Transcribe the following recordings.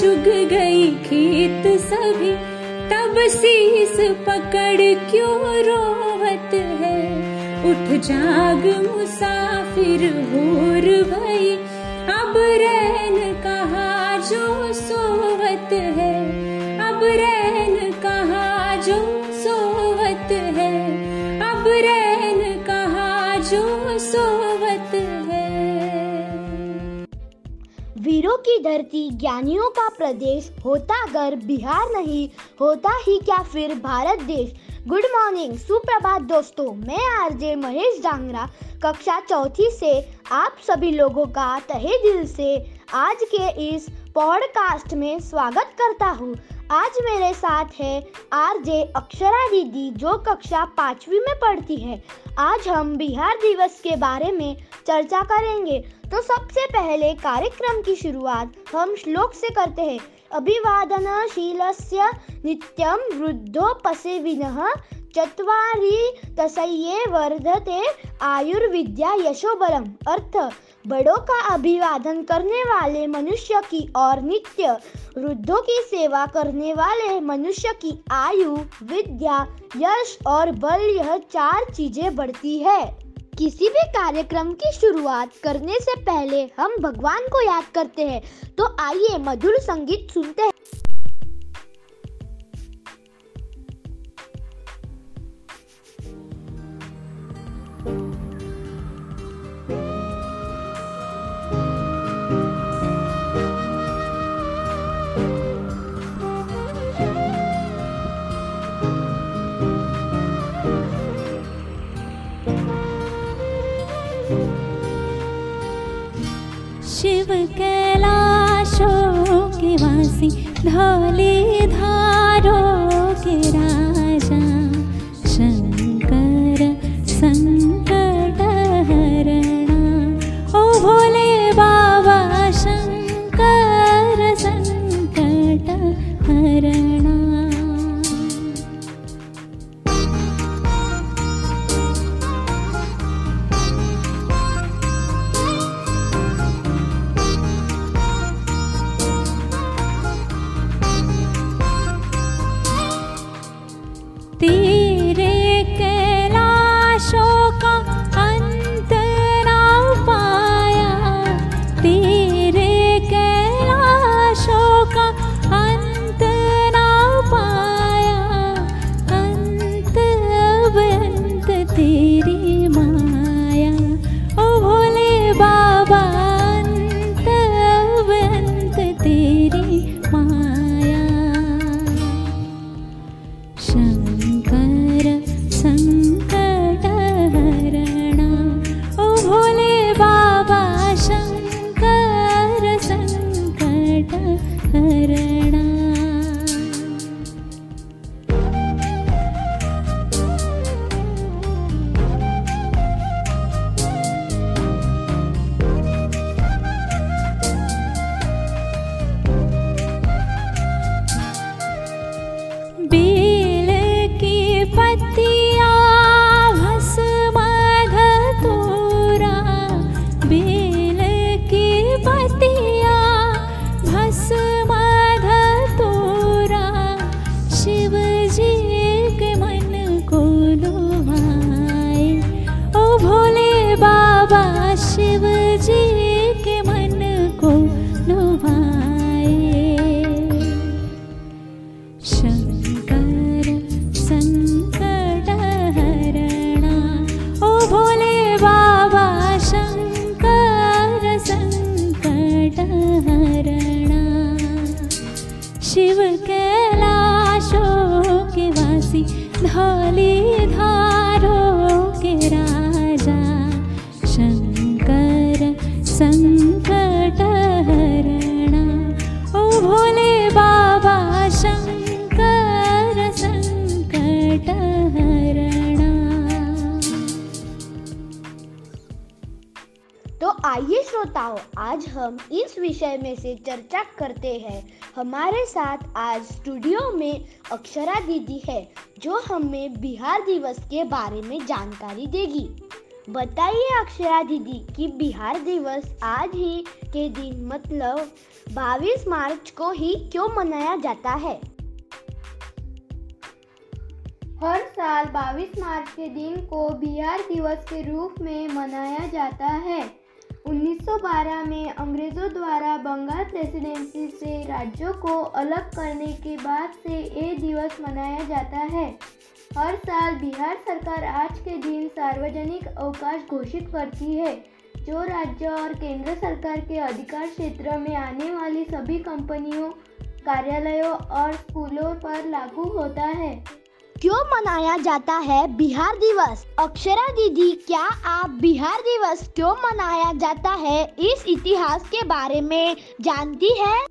चुग गई खेत सभी, तब शीस पकड़ क्यों रोवत है? उठ जाग मुसाफिर होर भई, अब रैन कहा जो सोवत है? वीरों की धरती ज्ञानियों का प्रदेश होता अगर बिहार नहीं, होता ही क्या फिर भारत देश? गुड मॉर्निंग सुप्रभात दोस्तों, मैं आरजे महेश डांगरा, कक्षा चौथी से आप सभी लोगों का तहे दिल से आज के इस पॉडकास्ट में स्वागत करता हूँ। आज मेरे साथ है आरजे अक्षरा दीदी, जो कक्षा पाँचवीं में पढ़ती है। आज हम बिहार दिवस के बारे में चर्चा करेंगे। तो सबसे पहले कार्यक्रम की शुरुआत हम श्लोक से करते हैं। अभिवादनशीलस्य नित्यं वृद्धोपसेविनः चत्वारि तसये वर्धते आयुर्विद्या यशोबलम। अर्थ, बड़ों का अभिवादन करने वाले मनुष्य की और नित्य, वृद्धों की सेवा करने वाले मनुष्य की आयु, विद्या, यश और बल, यह चार चीज़ें बढ़ती है। किसी भी कार्यक्रम की शुरुआत करने से पहले हम भगवान को याद करते हैं। तो आइए मधुर संगीत सुनते हैं। से ढाले धारो के रा I think. श्रोताओं आज हम इस विषय में से चर्चा करते हैं। हमारे साथ आज स्टूडियो में अक्षरा दीदी है, जो हमें बिहार दिवस के बारे में जानकारी देगी। बताइए अक्षरा दीदी, कि बिहार दिवस आज ही के दिन मतलब 22 मार्च को ही क्यों मनाया जाता है? हर साल 22 मार्च के दिन को बिहार दिवस के रूप में मनाया जाता है। 1912 में अंग्रेज़ों द्वारा बंगाल प्रेसिडेंसी से राज्यों को अलग करने के बाद से ये दिवस मनाया जाता है। हर साल बिहार सरकार आज के दिन सार्वजनिक अवकाश घोषित करती है, जो राज्य और केंद्र सरकार के अधिकार क्षेत्र में आने वाली सभी कंपनियों, कार्यालयों और स्कूलों पर लागू होता है। क्यों मनाया जाता है बिहार दिवस? अक्षरा दीदी, क्या आप बिहार दिवस क्यों मनाया जाता है? इस इतिहास के बारे में जानती है?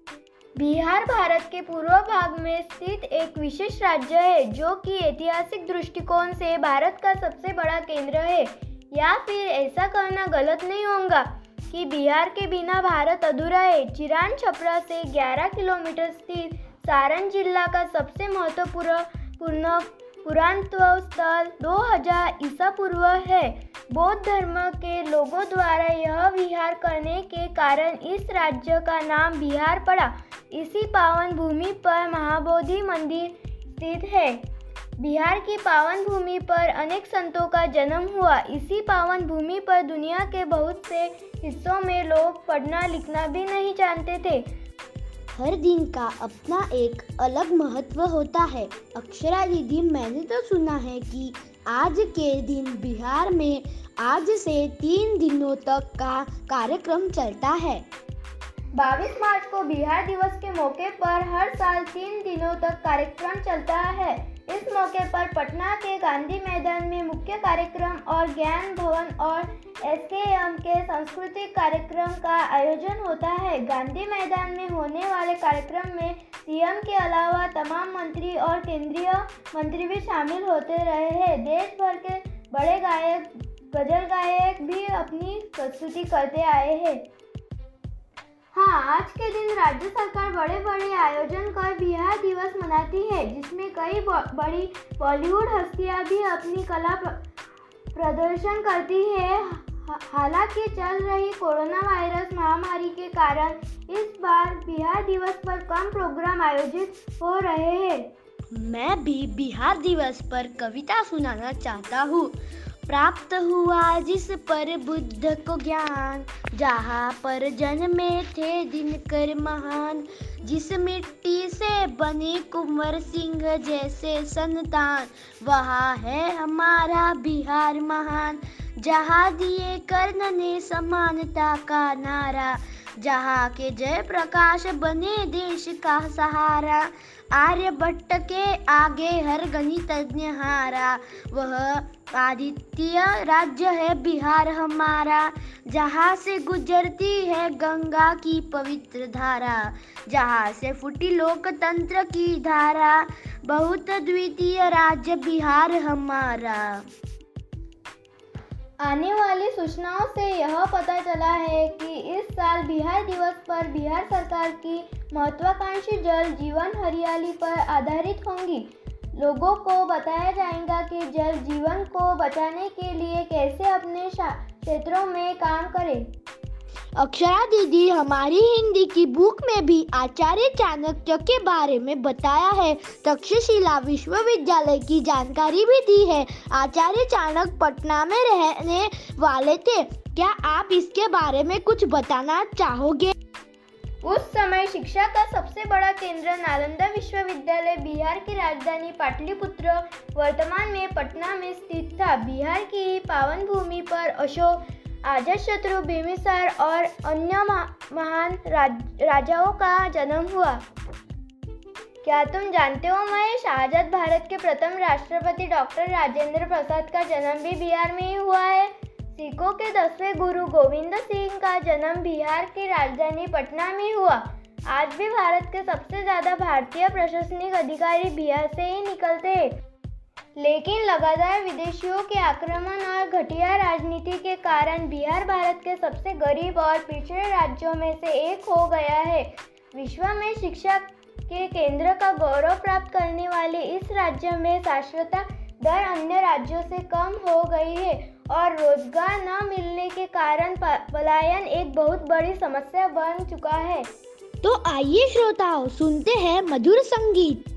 बिहार भारत के पूर्व भाग में स्थित एक विशेष राज्य है, जो कि ऐतिहासिक दृष्टिकोण से भारत का सबसे बड़ा केंद्र है। या फिर ऐसा कहना गलत नहीं होगा कि बिहार के बिना भारत अधूरा है। चिरान छपरा से 11 किलोमीटर स्थित सारण जिला का सबसे महत्वपूर्ण पूर्ण पुरातत्व स्थल 2000 ईसा पूर्व है। बौद्ध धर्म के लोगों द्वारा यह विहार करने के कारण इस राज्य का नाम बिहार पड़ा। इसी पावन भूमि पर महाबोधि मंदिर स्थित है। बिहार की पावन भूमि पर अनेक संतों का जन्म हुआ। इसी पावन भूमि पर दुनिया के बहुत से हिस्सों में लोग पढ़ना लिखना भी नहीं जानते थे। हर दिन का अपना एक अलग महत्व होता है। अक्षरा दीदी मैंने तो सुना है कि आज के दिन बिहार में आज से तीन दिनों तक का कार्यक्रम चलता है। 22 मार्च को बिहार दिवस के मौके पर हर साल तीन दिनों तक कार्यक्रम चलता है। इस मौके पर पटना के गांधी मैदान में मुख्य कार्यक्रम और ज्ञान भवन और एसकेएम के सांस्कृतिक कार्यक्रम का आयोजन होता है। गांधी मैदान में होने वाले कार्यक्रम में सीएम के अलावा तमाम मंत्री और केंद्रीय मंत्री भी शामिल होते रहे हैं। देश भर के बड़े गायक, गज़ल गायक भी अपनी प्रस्तुति करते आए हैं। हाँ आज के दिन राज्य सरकार बड़े बड़े आयोजन कर बिहार दिवस मनाती है, जिसमें कई बड़ी बॉलीवुड हस्तियाँ भी अपनी कला प्रदर्शन करती है, हालाँकि चल रही कोरोना वायरस महामारी के कारण इस बार बिहार दिवस पर कम प्रोग्राम आयोजित हो रहे हैं। मैं भी बिहार दिवस पर कविता सुनाना चाहता हूँ। प्राप्त हुआ जिस पर बुद्ध को ज्ञान, जहाँ पर जन्मे थे दिनकर महान, जिस मिट्टी से बने कुंवर सिंह जैसे संतान। वहाँ है हमारा बिहार महान, जहाँ दिए कर्ण ने समानता का नारा जहाँ के जय प्रकाश बने देश का सहारा। आर्यभट्ट के आगे हर गणितज्ञ हारा। वह आदित्य राज्य है बिहार हमारा। जहाँ से गुजरती है गंगा की पवित्र धारा। जहाँ से फुटी लोकतंत्र की धारा। बहुत द्वितीय राज्य बिहार हमारा। आने वाली सूचनाओं से यह पता चला है कि इस साल बिहार दिवस पर बिहार सरकार की महत्वाकांक्षी जल जीवन हरियाली पर आधारित होंगी। लोगों को बताया जाएगा कि जल जीवन को बचाने के लिए कैसे अपने क्षेत्रों में काम करें। अक्षरा दीदी हमारी हिंदी की बुक में भी आचार्य चाणक्य के बारे में बताया है। तक्षशिला विश्वविद्यालय की जानकारी भी दी है। आचार्य चाणक्य पटना में रहने वाले थे। क्या आप इसके बारे में कुछ बताना चाहोगे? उस समय शिक्षा का सबसे बड़ा केंद्र नालंदा विश्वविद्यालय बिहार की राजधानी पाटलिपुत्र, वर्तमान में पटना में स्थित था। बिहार की पावन भूमि पर अशोक अजातशत्रु बिम्बिसार और अन्य महान राज, राजाओं का जन्म हुआ। क्या तुम जानते हो महेश? आज़ाद भारत के प्रथम राष्ट्रपति डॉक्टर राजेंद्र प्रसाद का जन्म भी बिहार में ही हुआ है। सिखों के दसवें गुरु गोविंद सिंह का जन्म बिहार की राजधानी पटना में हुआ। आज भी भारत के सबसे ज़्यादा भारतीय प्रशासनिक अधिकारी बिहार से ही निकलते हैं। लेकिन लगातार विदेशियों के आक्रमण और घटिया राजनीति के कारण बिहार भारत के सबसे गरीब और पिछड़े राज्यों में से एक हो गया है। विश्व में शिक्षा के केंद्र का गौरव प्राप्त करने वाले इस राज्य में साक्षरता दर अन्य राज्यों से कम हो गई है और रोज़गार न मिलने के कारण पलायन एक बहुत बड़ी समस्या बन चुका है। तो आइए श्रोताओं, सुनते हैं मधुर संगीत।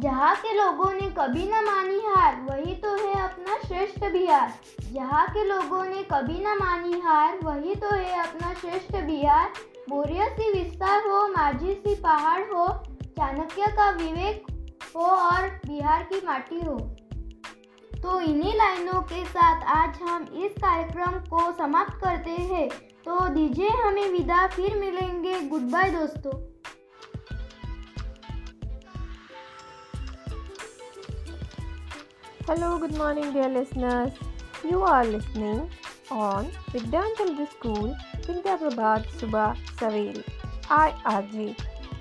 जहाँ के लोगों ने कभी न मानी हार, वही तो है अपना श्रेष्ठ बिहार। जहाँ के लोगों ने कभी न मानी हार, वही तो है अपना श्रेष्ठ बिहार। बोरिया सी विस्तार हो, माझी सी पहाड़ हो, चाणक्य का विवेक हो और बिहार की माटी हो। तो इन्हीं लाइनों के साथ आज हम इस कार्यक्रम को समाप्त करते हैं। तो दीजिए हमें विदा, फिर मिलेंगे। गुड बाय दोस्तों। Hello, good morning, dear listeners. You are listening on Vidyanjali School, Vidya Prabhat Subha Savere. I, RJ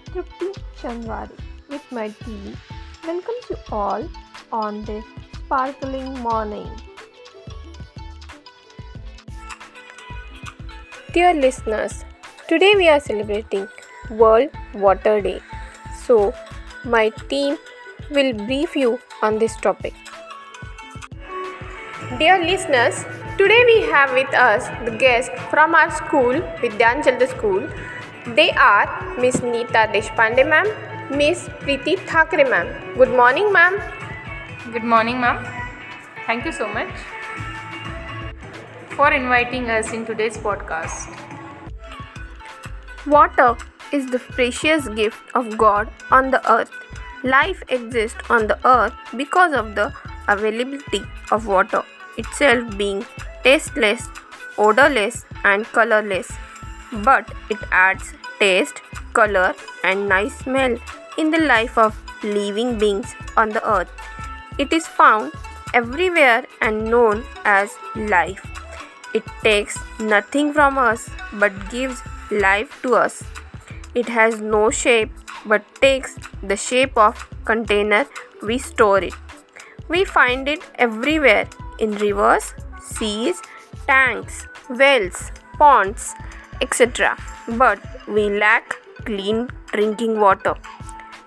Trupti Chandwari, with my team, welcome you all on this sparkling morning. Dear listeners, today we are celebrating World Water Day. So, my team will brief you on this topic. Dear listeners, today we have with us the guests from our school, Vidyanjali School. They are Miss Neeta Deshpande ma'am, Miss Preeti Thakre ma'am. Good morning ma'am. Good morning, ma'am. Thank you so much for inviting us in today's podcast. Water is the precious gift of God on the earth. Life exists on the earth because of the availability of water itself being tasteless, odorless, and colorless. But it adds taste, color, and nice smell in the life of living beings on the earth. It is found everywhere and known as life. It takes nothing from us but gives life to us. It has no shape but takes the shape of container we store it. We find it everywhere in rivers, seas, tanks, wells, ponds, etc. But we lack clean drinking water.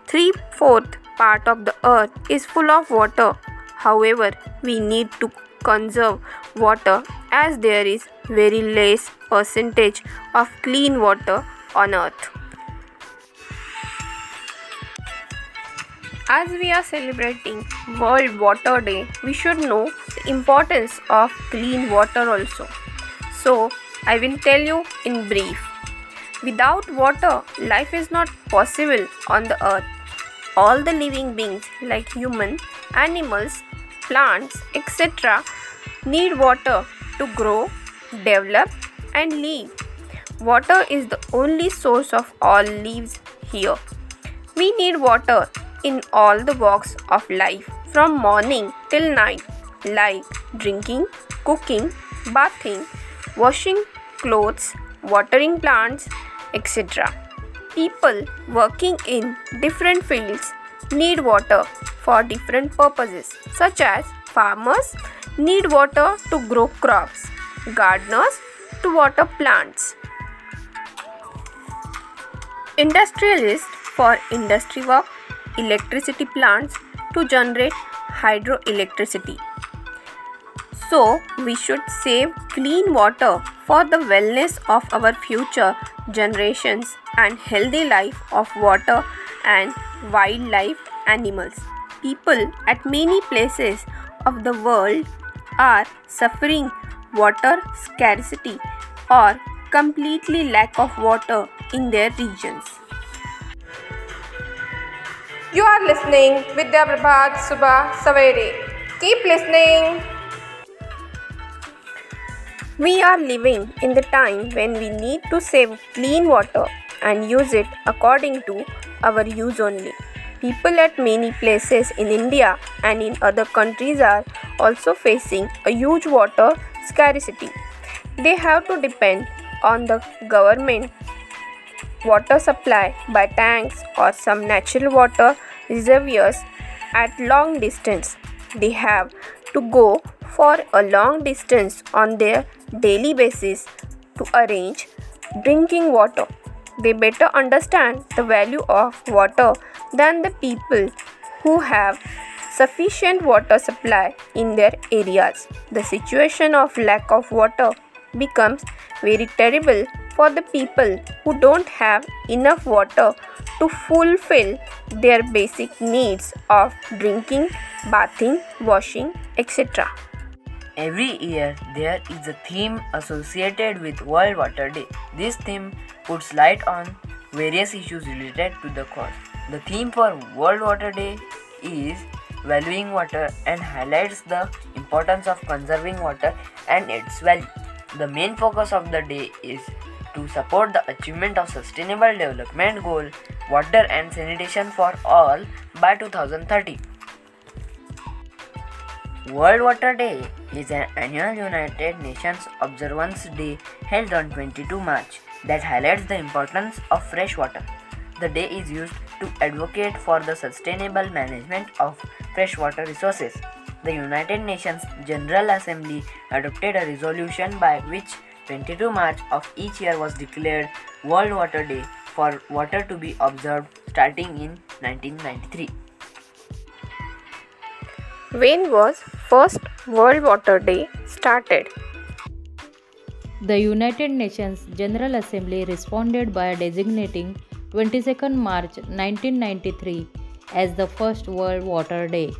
Three fourth part of the earth is full of water. However, we need to conserve water as there is very less percentage of clean water on earth. As we are celebrating World Water Day, we should know importance of clean water also. So, I will tell you in brief. Without water, life is not possible on the earth. All the living beings like human, animals, plants, etc. need water to grow, develop and live. Water is the only source of all lives here. We need water in all the walks of life from morning till night, like drinking, cooking, bathing, washing clothes, watering plants, etc. People working in different fields need water for different purposes, such as farmers need water to grow crops, gardeners to water plants, industrialists for industry work, electricity plants to generate hydroelectricity. So, we should save clean water for the wellness of our future generations and healthy life of water and wildlife animals. People at many places of the world are suffering water scarcity or completely lack of water in their regions. You are listening Vidya Prabhat Subha Savere. Keep listening. We are living in the time when we need to save clean water and use it according to our use only. People at many places in India and in other countries are also facing a huge water scarcity. They have to depend on the government water supply by tanks or some natural water reservoirs at long distance. They have to go for a long distance on their daily basis to arrange drinking water. They better understand the value of water than the people who have sufficient water supply in their areas. The situation of lack of water becomes very terrible for the people who don't have enough water to fulfill their basic needs of drinking, bathing, washing, etc. Every year there is a theme associated with World Water Day. This theme puts light on various issues related to the cause. The theme for World Water Day is valuing water and highlights the importance of conserving water and its value. The main focus of the day is to support the achievement of sustainable development goal water and sanitation for all by 2030. World Water Day is an annual United Nations Observance Day held on 22 March that highlights the importance of fresh water. The day is used to advocate for the sustainable management of freshwater resources. The United Nations General Assembly adopted a resolution by which 22 March of each year was declared World Water Day for water to be observed starting in 1993. When was first World Water Day started? The United Nations General Assembly responded by designating 22nd March 1993 as the first World Water Day.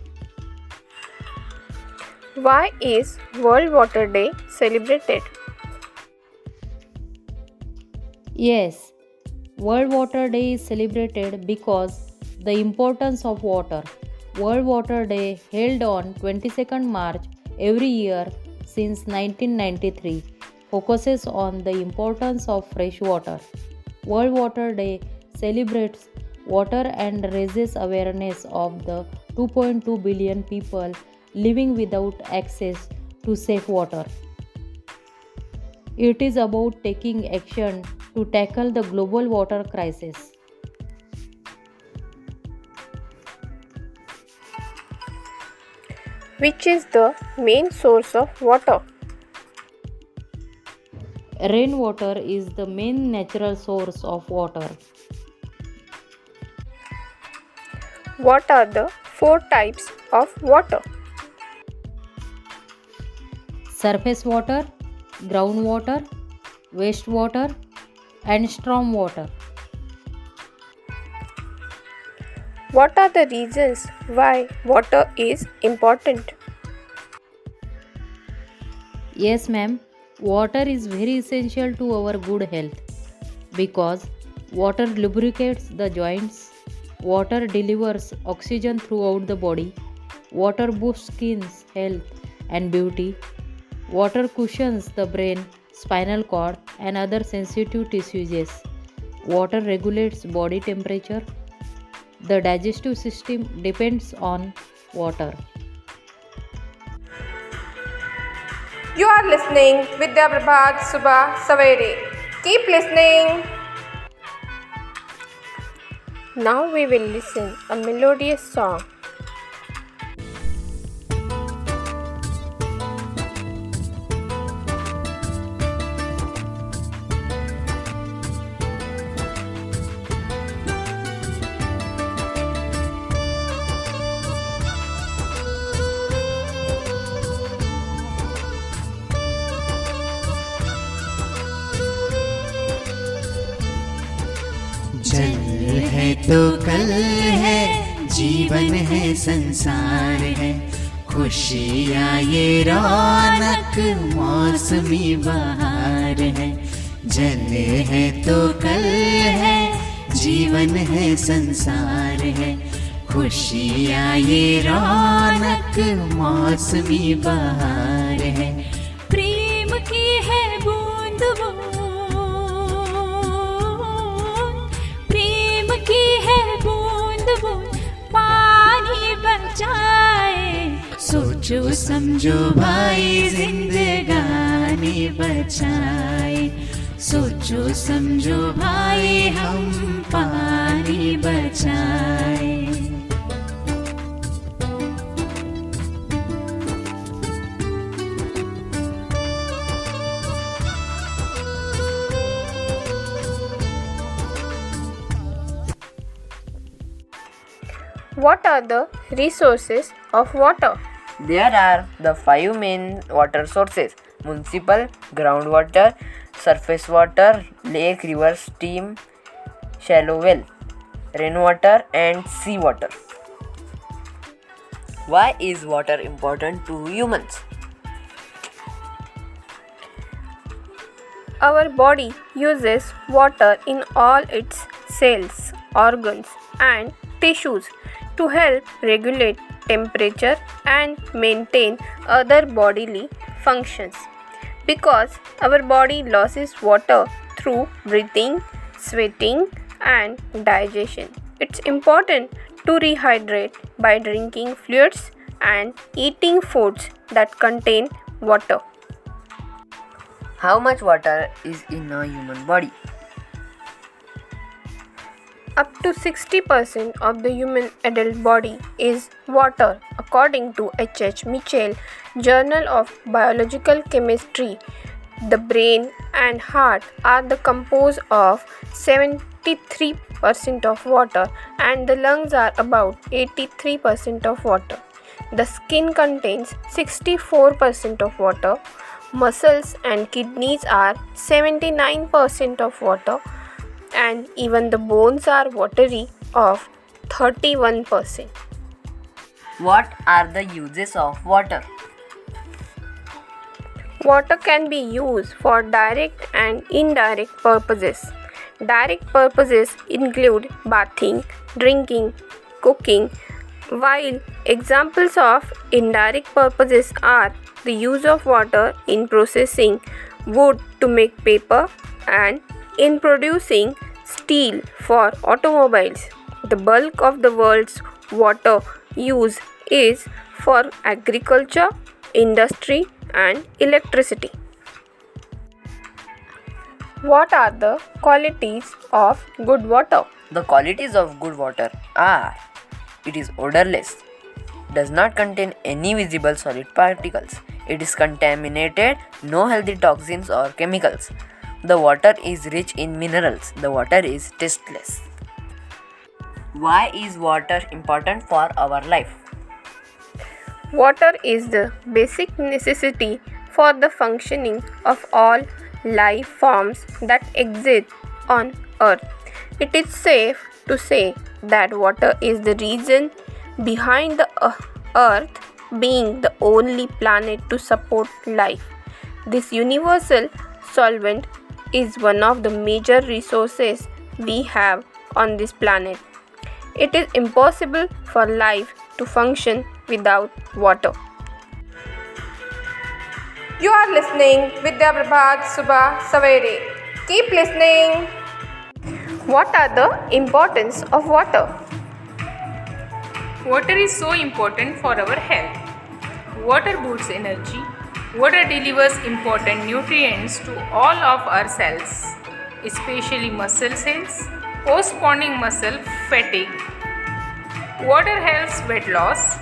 Why is World Water Day celebrated? Yes, World Water Day is celebrated because the importance of water. World Water Day held on 22nd March every year since 1993 focuses on the importance of fresh water. World Water Day celebrates water and raises awareness of the 2.2 billion people living without access to safe water. It is about taking action to tackle the global water crisis. Which is the main source of water? Rainwater is the main natural source of water. What are the four types of water? Surface water, groundwater, wastewater, and storm water. What are the reasons why water is important? Yes, ma'am. Water is very essential to our good health because water lubricates the joints, water delivers oxygen throughout the body, water boosts skin's health and beauty, water cushions the brain, spinal cord, and other sensitive tissues. Water regulates body temperature. The digestive system depends on water. You are listening Vidya Prabhat Subha Savere. Keep listening. Now we will listen a melodious song. जीवन है, संसार है। खुशियाँ ये रौनक, मौसमी बहार है। जले है तो कल है, जीवन है, संसार है। खुशियाँ ये रौनक, मौसमी बहार सोचो समझो भाई जिंदगानी बचाए सोचो, समझो भाई हम पानी बचाए What are the resources of water? There are the five main water sources municipal, groundwater, surface water, lake, river, stream, shallow well, rainwater, and seawater. Why is water important to humans? Our body uses water in all its cells, organs, and tissues to help regulate temperature and maintain other bodily functions. Because our body loses water through breathing, sweating, and digestion, it's important to rehydrate by drinking fluids and eating foods that contain water. How much water is in a human body? Up to 60% of the human adult body is water, according to H. H. Mitchell, Journal of Biological Chemistry. The brain and heart are the composed of 73% of water, and the lungs are about 83% of water. The skin contains 64% of water. Muscles and kidneys are 79% of water and even the bones are watery of 31%. What are the uses of water? Water can be used for direct and indirect purposes. Direct purposes include bathing, drinking, cooking, while examples of indirect purposes are the use of water in processing wood to make paper and in producing steel for automobiles. The bulk of the world's water use is for agriculture, industry, and electricity. What are the qualities of good water? The qualities of good water are it is odorless, does not contain any visible solid particles, it is contaminated, no healthy toxins or chemicals. The water is rich in minerals, the water is tasteless. Why is water important for our life? Water is the basic necessity for the functioning of all life forms that exist on earth. It is safe to say that water is the reason behind the uh, earth being the only planet to support life. This universal solvent is one of the major resources we have on this planet. It is impossible for life to function without water. You are listening Vidya Prabhat Subha Savere. Keep listening. What are the importance of water? Water is so important for our health. Water boosts energy. Water delivers important nutrients to all of our cells, especially muscle cells, postponing muscle fatigue. Water helps weight loss.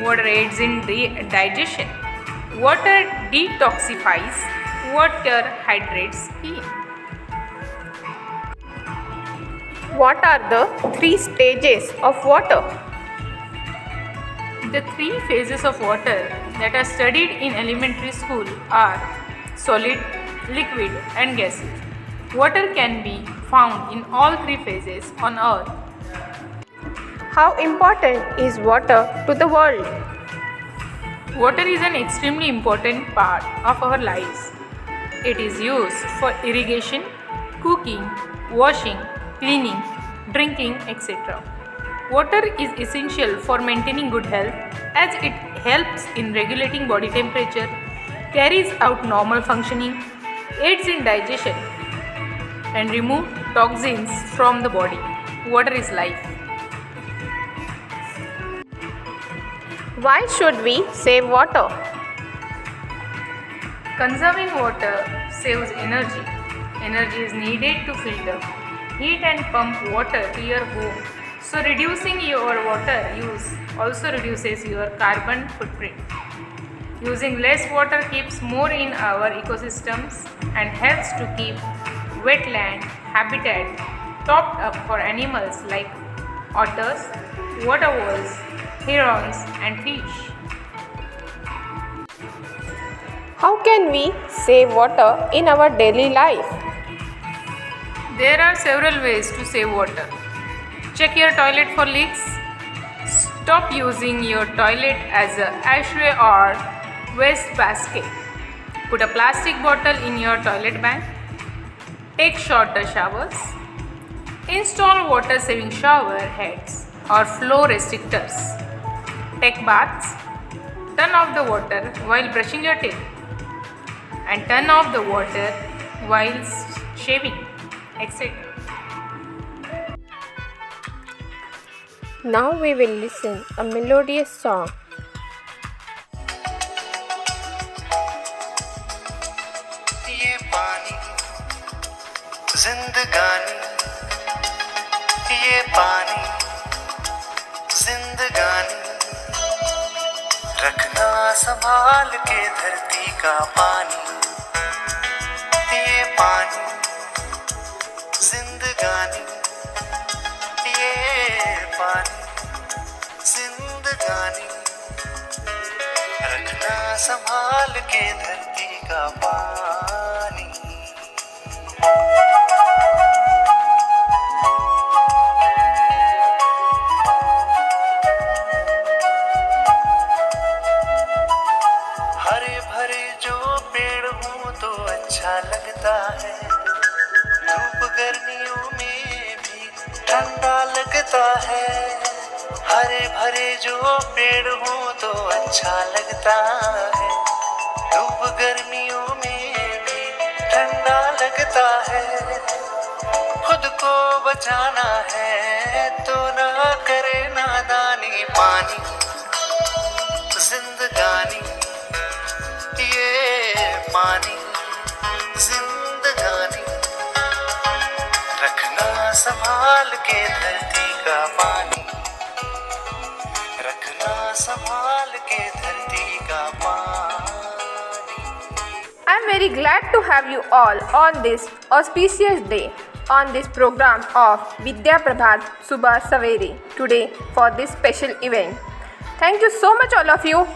Water aids in di- digestion. Water detoxifies. Water hydrates skin. What are the three stages of water? The three phases of water that are studied in elementary school are solid, liquid, and gaseous. Water can be found in all three phases on earth. How important is water to the world? Water is an extremely important part of our lives. It is used for irrigation, cooking, washing, cleaning, drinking, etc. Water is essential for maintaining good health as it helps in regulating body temperature, carries out normal functioning, aids in digestion, and remove toxins from the body. Water is life. Why should we save water? Conserving water saves energy. Energy is needed to filter, heat, and pump water to your home. So, reducing your water use also reduces your carbon footprint. Using less water keeps more in our ecosystems and helps to keep wetland habitat topped up for animals like otters, water voles, herons, and fish. How can we save water in our daily life? There are several ways to save water. Check your toilet for leaks. Stop using your toilet as a ashtray or waste basket. Put a plastic bottle in your toilet bank. Take shorter showers. Install water saving shower heads or flow restrictors. Take baths. Turn off the water while brushing your teeth. And turn off the water while shaving, etc. Now we will listen a melodious song. ये पानी, जिंदगानी। ये पानी, जिंदगानी। रखना संभाल के धरती का पानी। ये पानी पानी जिंदगानी रखना संभाल के धरती का पानी। हरे भरे जो पेड़ हो तो अच्छा लगता है। धूप गर्मियों में भी ठंडा लगता है। हरे भरे जो पेड़ हो तो अच्छा लगता है। धूप गर्मियों में भी ठंडा लगता है। खुद को बचाना है तो ना करे नादानी पानी, जिंदगानी, ये पानी, जिंदगानी। रखना संभाल के धरती glad to have you all on this auspicious day on this program of Vidya Prabhat Subha Savere today for this special event. Thank you so much, all of you.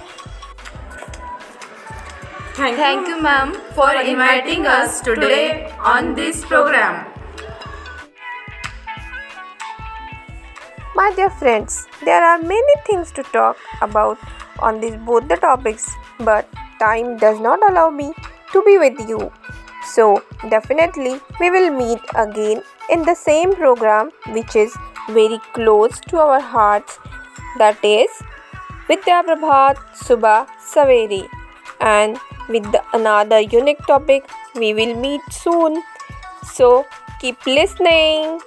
Thank, you, ma'am, for inviting us today on this program. My dear friends, there are many things to talk about on these both the topics, but time does not allow me to be with you. So, definitely, we will meet again in the same program which is very close to our hearts that is Vidya Prabhat Subha Savere. And with the another unique topic, we will meet soon. So, keep listening.